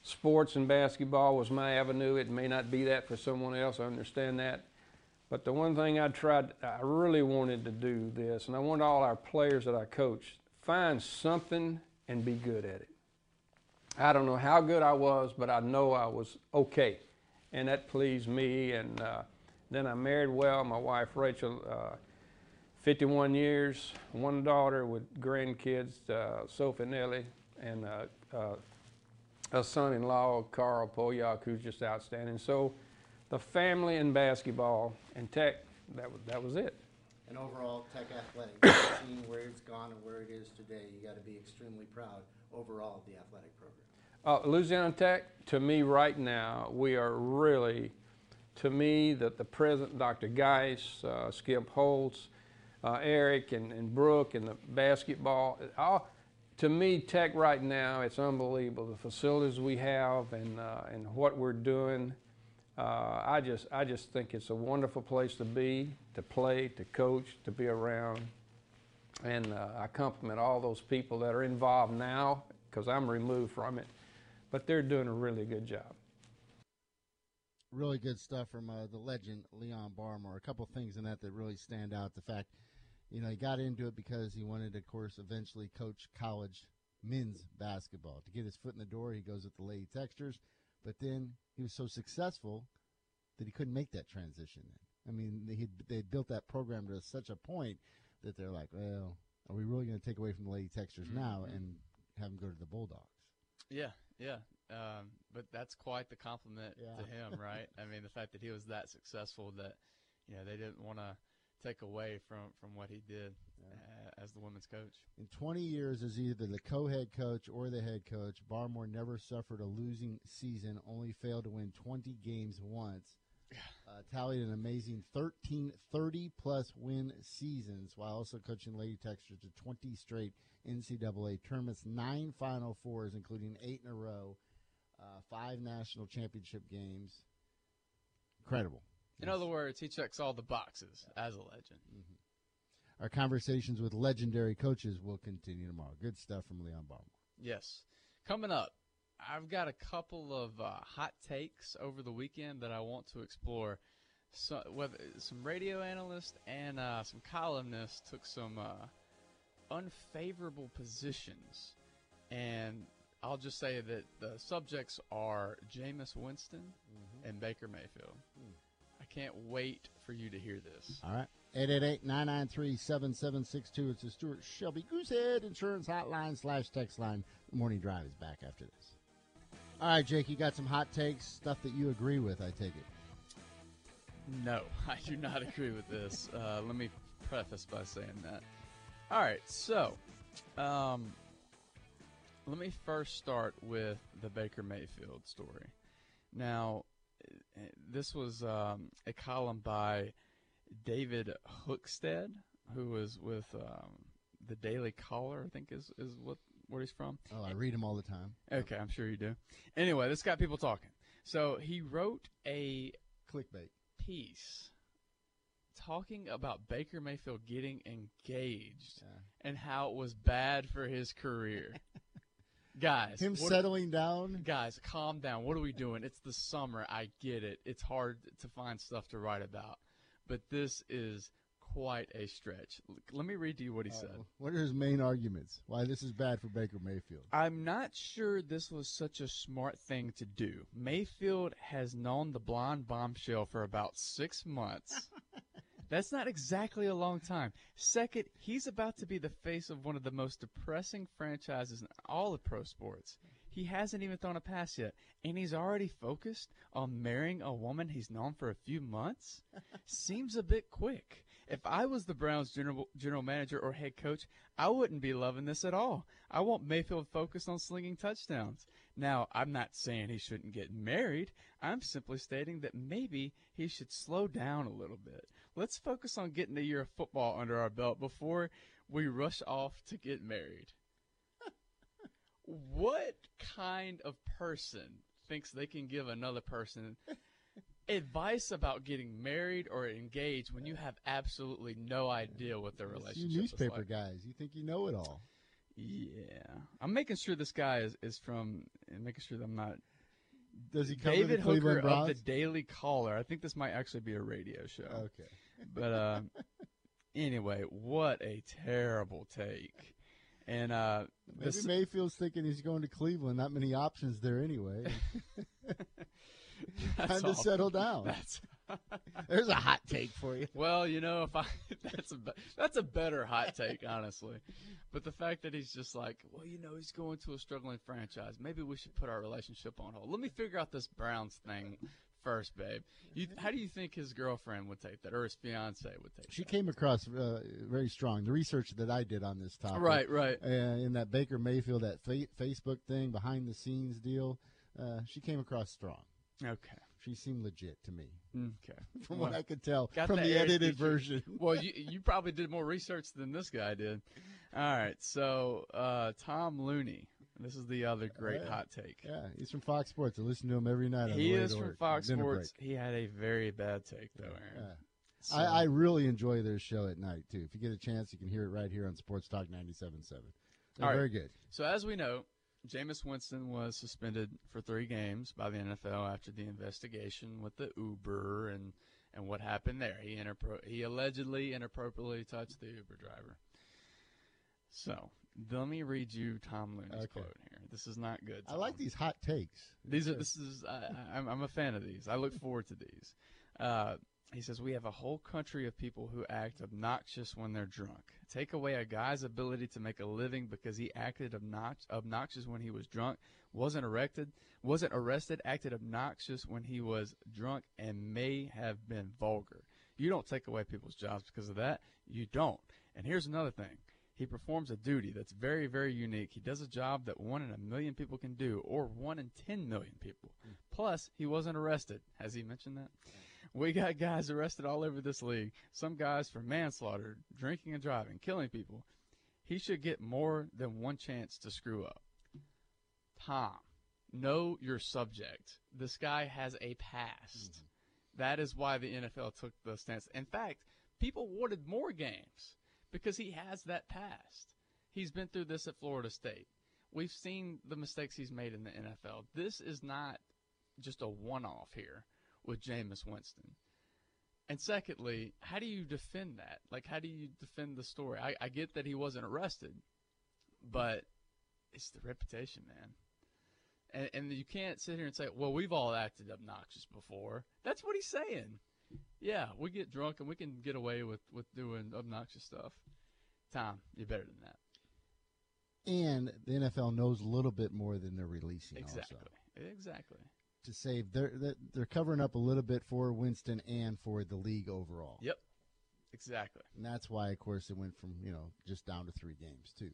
Sports and basketball was my avenue. It may not be that for someone else. I understand that. But the one thing I tried, I really wanted to do this, and I want all our players that I coach find something and be good at it. I don't know how good I was, but I know I was okay, and that pleased me. And uh, then I married well. My wife Rachel, uh, 51 years, one daughter with grandkids, uh, Sophie Nelly, and uh, uh, a son-in-law, Carl Polyak, who's just outstanding. So the family and basketball and tech, that was, that was it. And overall, Tech Athletics, seeing where it's gone and where it is today, you got to be extremely proud overall of the athletic program. Uh, Louisiana Tech, to me right now, we are really, to me, that the president, Dr. Guice, uh, Skip Holtz, uh, Eric, and, and Brooke, and the basketball, all, to me, Tech right now, it's unbelievable. The facilities we have and, uh, and what we're doing uh, I just I just think it's a wonderful place to be, to play, to coach, to be around, and uh, I compliment all those people that are involved now because I'm removed from it, but they're doing a really good job. Really good stuff from uh, the legend Leon Barmore. A couple things in that that really stand out. The fact, you know, he got into it because he wanted, of course, eventually coach college men's basketball. To get his foot in the door, he goes with the Lady Techsters but then he was so successful that he couldn't make that transition. I mean, they they built that program to such a point that they're like, well, are we really going to take away from the Lady Techsters mm-hmm. now and have them go to the Bulldogs? Yeah, yeah. Um, but that's quite the compliment yeah. to him, right? I mean, the fact that he was that successful that you know they didn't want to take away from from what he did yeah. As the women's coach. In 20 years as either the co-head coach or the head coach, Barmore never suffered a losing season, only failed to win 20 games once. <sighs> Uh, tallied an amazing 13 30 plus win seasons while also coaching Lady Techsters to 20 straight NCAA tournaments, nine Final Fours, including eight in a row, uh, five national championship games. Incredible. In other words, he checks all the boxes as a legend. Mm-hmm. Our conversations with legendary coaches will continue tomorrow. Good stuff from Leon Barmore. Yes. Coming up, I've got a couple of uh, hot takes over the weekend that I want to explore. So, whether some radio analysts and uh, some columnists took some uh, unfavorable positions, and I'll just say that the subjects are Jameis Winston mm-hmm. and Baker Mayfield. Mm can't wait for you to hear this. All right. 888-993-7762. It's the Stuart Shelby Goosehead Insurance Hotline slash text line. The morning drive is back after this. All right, Jake, you got some hot takes, stuff that you agree with, I take it. No, <laughs> I do not agree with this. Uh, let me preface by saying that. All right, so um, let me first start with the Baker Mayfield story. Now, this was um, a column by David Hookstead, who was with um, the Daily Caller, I think is, is what where he's from? Oh, I read him all the time. Okay, I'm sure you do. Anyway, this got people talking. So he wrote a Clickbait. piece talking about Baker Mayfield getting engaged Yeah. and how it was bad for his career. <laughs> guys, Him settling down. guys, calm down. What are we doing? It's the summer. I get it. It's hard to find stuff to write about, but this is quite a stretch. Let me read to you what he said. Uh, what are his main arguments? Why this is bad for Baker Mayfield? I'm not sure this was such a smart thing to do. Mayfield has known the blonde bombshell for about six months. <laughs> That's not exactly a long time. Second, he's about to be the face of one of the most depressing franchises in all of pro sports. He hasn't even thrown a pass yet, and he's already focused on marrying a woman he's known for a few months? <laughs> Seems a bit quick. If I was the Browns general general manager or head coach, I wouldn't be loving this at all. I want Mayfield focused on slinging touchdowns. Now, I'm not saying he shouldn't get married. I'm simply stating that maybe he should slow down a little bit. Let's focus on getting a year of football under our belt before we rush off to get married. What kind of person thinks they can give another person advice about getting married or engaged when you have absolutely no idea what their You relationship newspaper is like? guys, you think you know it all. Yeah, I'm making sure this guy is, is from and making sure that I'm not Does he cover David Hooker of the Daily Caller. I think this might actually be a radio show. Okay. But uh, anyway, what a terrible take. And uh, Maybe this, Mayfield's thinking he's going to Cleveland. Not many options there anyway. <laughs> Time to settle down. That's <laughs> There's a hot take for you. well, you know, if I <laughs> that's a that's a better hot take, honestly. But the fact that he's just like, well, you know, he's going to a struggling franchise. Maybe we should put our relationship on hold. Let me figure out this Browns thing first, babe. You, how do you think his girlfriend would take that, or his fiance would take She that? came across uh, very strong. The research that I did on this topic, Right, right. uh, in that Baker Mayfield, that fa- Facebook thing, behind the scenes deal, uh, she came across strong. Okay. She seemed legit to me, Okay. <laughs> from Well, what I could tell from the edited version. <laughs> well, you you probably did more research than this guy did. All right, so uh, Tom Looney. This is the other great Yeah. hot take. Yeah, he's from Fox Sports. I listen to him every night. On He is from work, Fox Sports. break. He had a very bad take, though, Aaron. Yeah. So- I, I really enjoy their show at night too. If you get a chance, you can hear it right here on Sports Talk 97.7. They're All right. very good. So as we know, Jameis Winston was suspended for three games by the NFL after the investigation with the Uber and, and what happened there. He interpro- he allegedly inappropriately touched the Uber driver. So let me read you Tom Looney's Okay. quote here. This is not good. I like these hot takes. These are this is I, I'm a fan of these. I look forward to these. Uh, he says we have a whole country of people who act obnoxious when they're drunk. Take away a guy's ability to make a living because he acted obnox- obnoxious when he was drunk, wasn't arrested, wasn't arrested, acted obnoxious when he was drunk, and may have been vulgar. You don't take away people's jobs because of that. You don't. And here's another thing. He performs a duty that's very, very unique. He does a job that one in a million people can do, or one in 10 million people. Hmm. Plus, he wasn't arrested. Has he mentioned that? We got guys arrested all over this league. Some guys for manslaughter, drinking and driving, killing people. He should get more than one chance to screw up. Tom, know your subject. This guy has a past. Hmm. That is why the NFL took the stance. In fact, people wanted more games because he has that past. He's been through this at Florida State. We've seen the mistakes he's made in the NFL. This is not just a one off here with Jameis Winston. And secondly, how do you defend that? Like, how do you defend the story? I, I get that he wasn't arrested, but it's the reputation, man. And, and you can't sit here and say, well, we've all acted obnoxious before. That's what he's saying. Yeah, we get drunk and we can get away with, with doing obnoxious stuff. Tom, you're better than that. And the NFL knows a little bit more than they're releasing. Exactly. Also. Exactly. To save, they're they're- they're covering up a little bit for Winston and for the league overall. Yep. Exactly. And that's why, of course, it went from you know just down to three games too.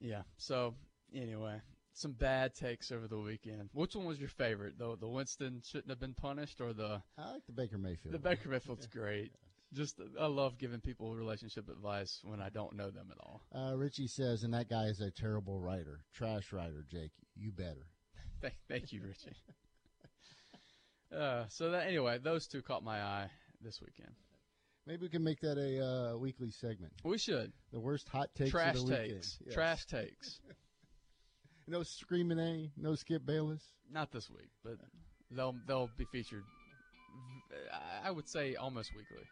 Yeah. So anyway, some bad takes over the weekend. Which one was your favorite? The the Winston shouldn't have been punished, or the I like the Baker Mayfield. the Baker Mayfield's <laughs> great. Just I love giving people relationship advice when I don't know them at all. Uh, Richie says, and that guy is a terrible writer, trash writer. Jake, you better. <laughs> Thank, thank you, Richie. <laughs> uh, so that anyway, those two caught my eye this weekend. Maybe we can make that a uh, weekly segment. We should. The worst hot takes Trash of the weekend. takes. Yes. Trash takes. No screaming A. No Skip Bayless. Not this week, but they'll they'll be featured. I- would say almost weekly.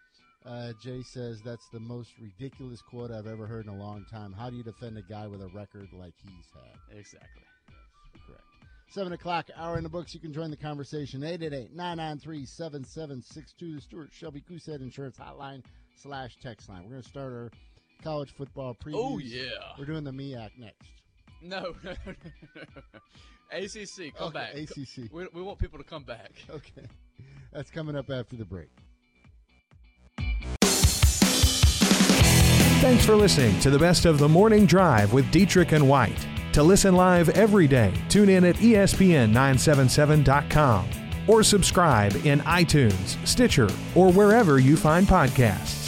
Uh, Jay says that's the most ridiculous quote I've ever heard in a long time. How do you defend a guy with a record like he's had? Exactly. Correct. Seven o'clock hour in the books. You can join the conversation. 888-993-7762. The Stuart Shelby Goosehead Insurance Hotline slash text line. We're going to start our college football previews. Oh, yeah. We're doing the MEAC next. <laughs> No, no, no, no, no. ACC, come Okay, back. ACC. We, we want people to come back. <laughs> Okay. That's coming up after the break. Thanks for listening to the best of the morning drive with Dietrich and White. To listen live every day, tune in at E ESPN977.com or subscribe in iTunes, Stitcher, or wherever you find podcasts.